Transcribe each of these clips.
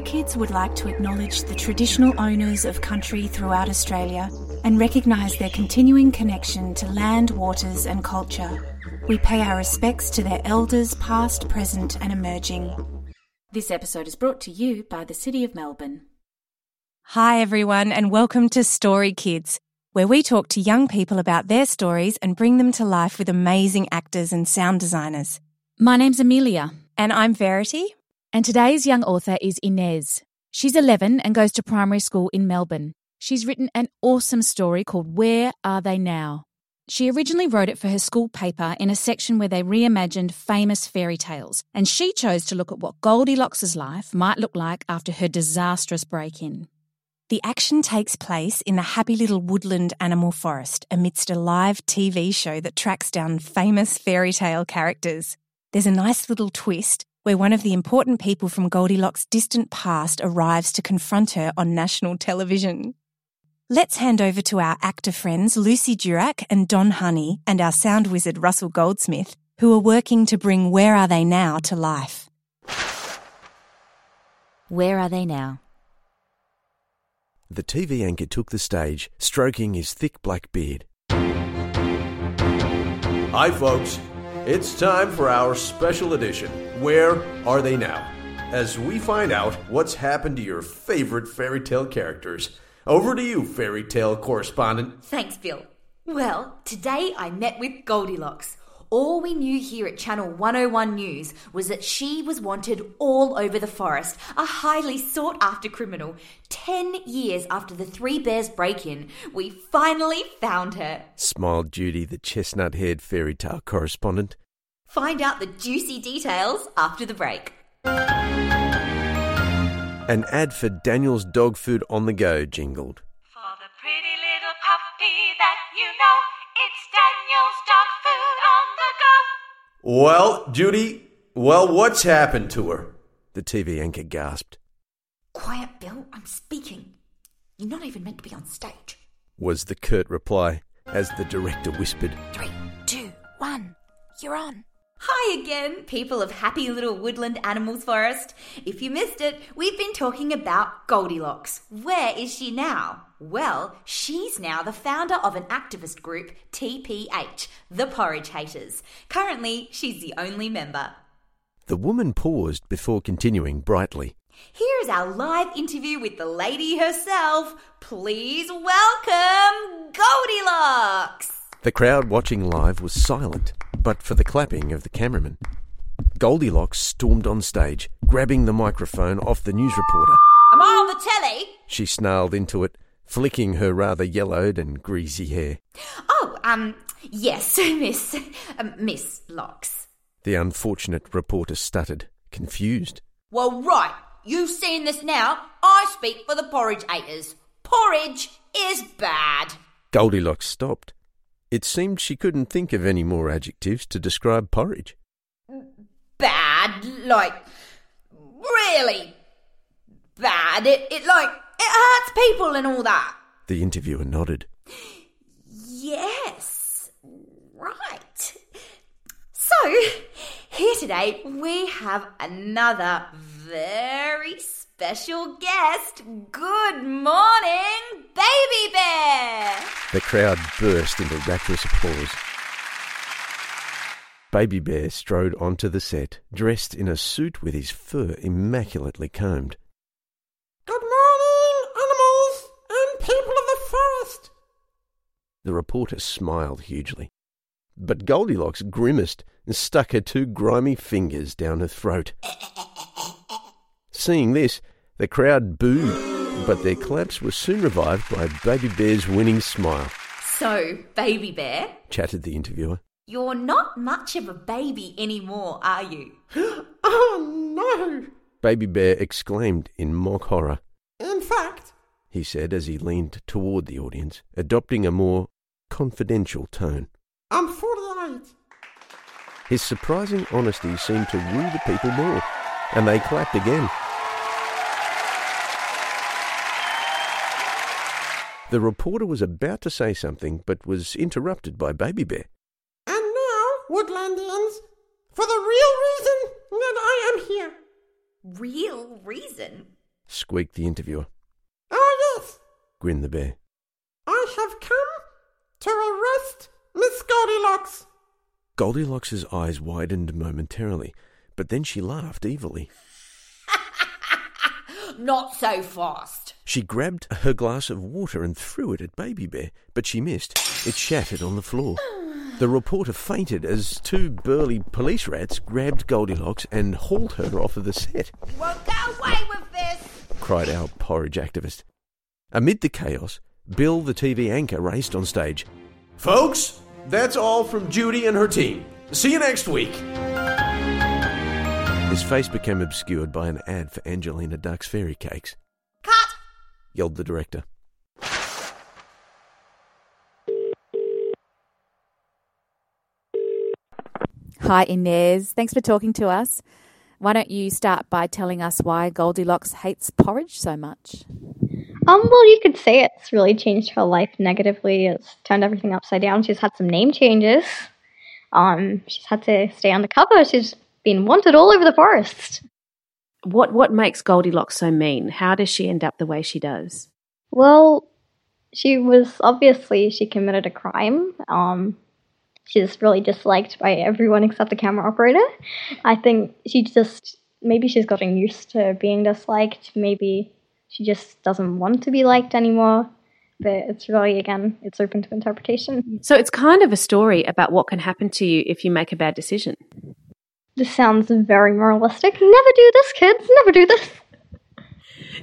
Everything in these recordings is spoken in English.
Kids would like to acknowledge the traditional owners of country throughout Australia and recognise their continuing connection to land, waters, and culture. We pay our respects to their elders, past, present, and emerging. This episode is brought to you by the City of Melbourne. Hi, everyone, and welcome to Story Kids, where we talk to young people about their stories and bring them to life with amazing actors and sound designers. My name's Amelia. And I'm Verity. And today's young author is Inez. She's 11 and goes to primary school in Melbourne. She's written an awesome story called Where Are They Now? She originally wrote it for her school paper in a section where they reimagined famous fairy tales, and she chose to look at what Goldilocks' life might look like after her disastrous break in. The action takes place in the happy little woodland animal forest amidst a live TV show that tracks down famous fairy tale characters. There's a nice little twist where one of the important people from Goldilocks' distant past arrives to confront her on national television. Let's hand over to our actor friends Lucy Durack and Don Honey and our sound wizard Russell Goldsmith, who are working to bring Where Are They Now to life. Where are they now? The TV anchor took the stage, stroking his thick black beard. Hi, folks. It's time for our special edition. Where are they now? As we find out what's happened to your favorite fairy tale characters. Over to you, fairy tale correspondent. Thanks, Bill. Well, today I met with Goldilocks. All we knew here at Channel 101 News was that she was wanted all over the forest, a highly sought after criminal. Ten years after the Three Bears break in, we finally found her. Smiled Judy, the chestnut haired fairy tale correspondent. Find out the juicy details after the break. An ad for Daniel's dog food on the go jingled. For the pretty little puppy that you know, it's Daniel's dog food on the go. Well, Judy, well, what's happened to her? The TV anchor gasped. Quiet, Bill, I'm speaking. You're not even meant to be on stage. Was the curt reply as the director whispered. Three, two, one, you're on. Hi again, people of happy little woodland animals forest. If you missed it, we've been talking about Goldilocks. Where is she now? Well, she's now the founder of an activist group, TPH, the Porridge Haters. Currently, she's the only member. The woman paused before continuing brightly. Here is our live interview with the lady herself. Please welcome Goldilocks! The crowd watching live was silent, but for the clapping of the cameraman. Goldilocks stormed on stage, grabbing the microphone off the news reporter. Am I on the telly? She snarled into it, flicking her rather yellowed and greasy hair. Oh, um, yes, Miss, um, Miss Locks. The unfortunate reporter stuttered, confused. Well, right, you've seen this now. I speak for the porridge haters. Porridge is bad. Goldilocks stopped. It seemed she couldn't think of any more adjectives to describe porridge. Bad, like, really bad. It, it like, it hurts people and all that. The interviewer nodded. Yes, right. So, here today we have another very special guest. Good morning, Baby Bear! The crowd burst into rapturous applause. Baby Bear strode onto the set, dressed in a suit with his fur immaculately combed. Good morning, animals and people of the forest. The reporter smiled hugely. But Goldilocks grimaced and stuck her two grimy fingers down her throat. Seeing this, the crowd booed, but their claps were soon revived by Baby Bear's winning smile, So, Baby Bear, chatted the interviewer. you're not much of a baby anymore, are you? Oh no! Baby Bear exclaimed in mock horror. In fact, he said as he leaned toward the audience, adopting a more confidential tone. I'm 48. His surprising honesty seemed to woo the people more, and they clapped again. The reporter was about to say something, but was interrupted by Baby Bear. And now, Woodlandians, for the real reason that I am here. Real reason? squeaked the interviewer. Oh, yes, Grinned the bear. I have come to arrest Miss Goldilocks. Goldilocks' eyes widened momentarily, but then she laughed evilly. Not so fast. She grabbed her glass of water and threw it at Baby Bear, but she missed. It shattered on the floor. The reporter fainted as two burly police rats grabbed Goldilocks and hauled her off of the set, Won't go away with this. cried our porridge activist. Amid the chaos, Bill, the TV anchor, raced on stage. Folks, that's all from Judy and her team. See you next week. His face became obscured by an ad for Angelina Duck's fairy cakes, Cut. yelled the director. Hi, Inez. Thanks for talking to us. Why don't you start by telling us why Goldilocks hates porridge so much? Um, well, you could say it's really changed her life negatively. It's turned everything upside down. She's had some name changes. Um, she's had to stay undercover. She's been wanted all over the forest. What what makes Goldilocks so mean? How does she end up the way she does? Well, she was obviously she committed a crime. Um, she's really disliked by everyone except the camera operator. I think she just maybe she's gotten used to being disliked. Maybe she just doesn't want to be liked anymore. But it's really again, it's open to interpretation. So it's kind of a story about what can happen to you if you make a bad decision. This sounds very moralistic. Never do this, kids. Never do this.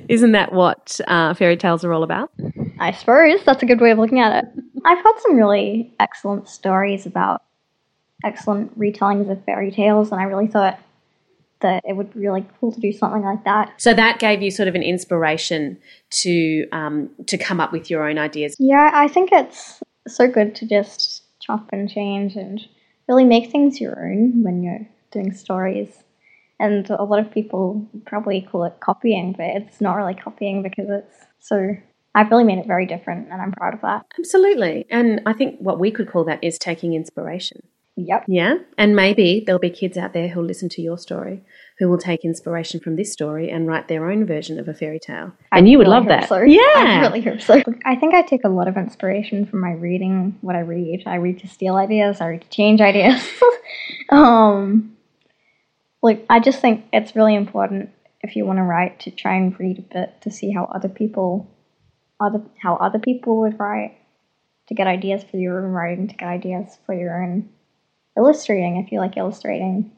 Isn't that what uh, fairy tales are all about? I suppose that's a good way of looking at it. I've heard some really excellent stories about excellent retellings of fairy tales, and I really thought that it would be really cool to do something like that. So that gave you sort of an inspiration to um, to come up with your own ideas. Yeah, I think it's so good to just chop and change and really make things your own when you're doing stories. And a lot of people probably call it copying, but it's not really copying because it's so. I've really made it very different, and I'm proud of that. Absolutely. And I think what we could call that is taking inspiration. Yep. Yeah. And maybe there'll be kids out there who'll listen to your story who will take inspiration from this story and write their own version of a fairy tale. I and you would really love that. so. Yeah. I really hope so. I think I take a lot of inspiration from my reading, what I read. I read to steal ideas, I read to change ideas. um, like, I just think it's really important if you want to write to try and read a bit to see how other people, other how other people would write, to get ideas for your own writing, to get ideas for your own illustrating if you like illustrating.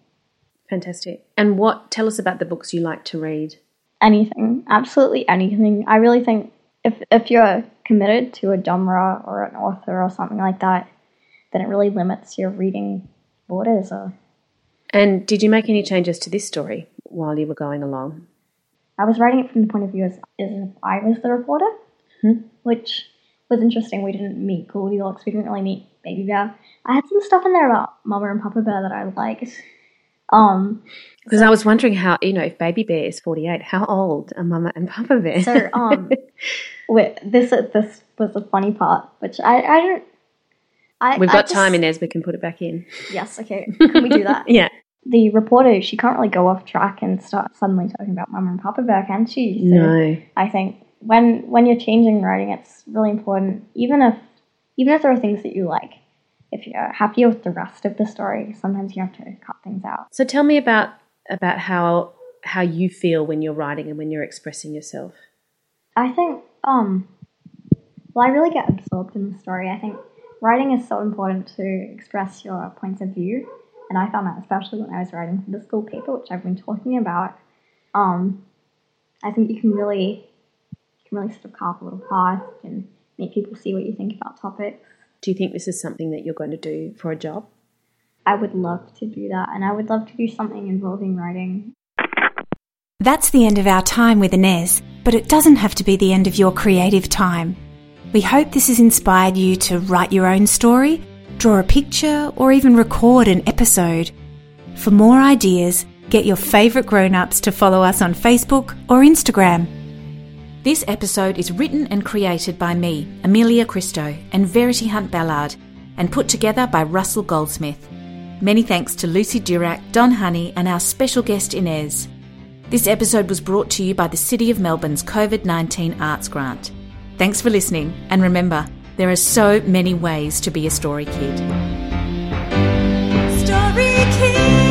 Fantastic. And what tell us about the books you like to read? anything, absolutely anything. I really think if if you're committed to a genre or an author or something like that, then it really limits your reading borders. Or And did you make any changes to this story while you were going along? I was writing it from the point of view as, as if I was the reporter, which was interesting. We didn't meet Goldilocks. We didn't really meet Baby Bear. I had some stuff in there about Mama and Papa Bear that I liked. Um, Because I was wondering how, you know, if Baby Bear is 48, how old are Mama and Papa Bear? So, um, wait, this this was the funny part, which I I don't. I, We've I got just- time, Inez. We can put it back in. Yes, okay. Can we do that? Yeah. The reporter, she can't really go off track and start suddenly talking about Mama and Papa Bear, can she? So No. I think when when you're changing writing, it's really important. Even if even if there are things that you like, if you're happy with the rest of the story, sometimes you have to cut things out. So tell me about about how how you feel when you're writing and when you're expressing yourself. I think, um, well, I really get absorbed in the story. I think writing is so important to express your points of view, and I found that especially when I was writing for the school paper, which I've been talking about. Um, I think you can really, you can really sort of carve a little path and make people see what you think about topics. Do you think this is something that you're going to do for a job? I would love to do that, and I would love to do something involving writing. That's the end of our time with Inez, but it doesn't have to be the end of your creative time. We hope this has inspired you to write your own story, draw a picture, or even record an episode. For more ideas, get your favourite grown ups to follow us on Facebook or Instagram. This episode is written and created by me, Amelia Christo, and Verity Hunt Ballard, and put together by Russell Goldsmith. Many thanks to Lucy Durack, Don Honey, and our special guest Inez. This episode was brought to you by the City of Melbourne's COVID 19 Arts Grant. Thanks for listening, and remember, there are so many ways to be a story kid. Story kid.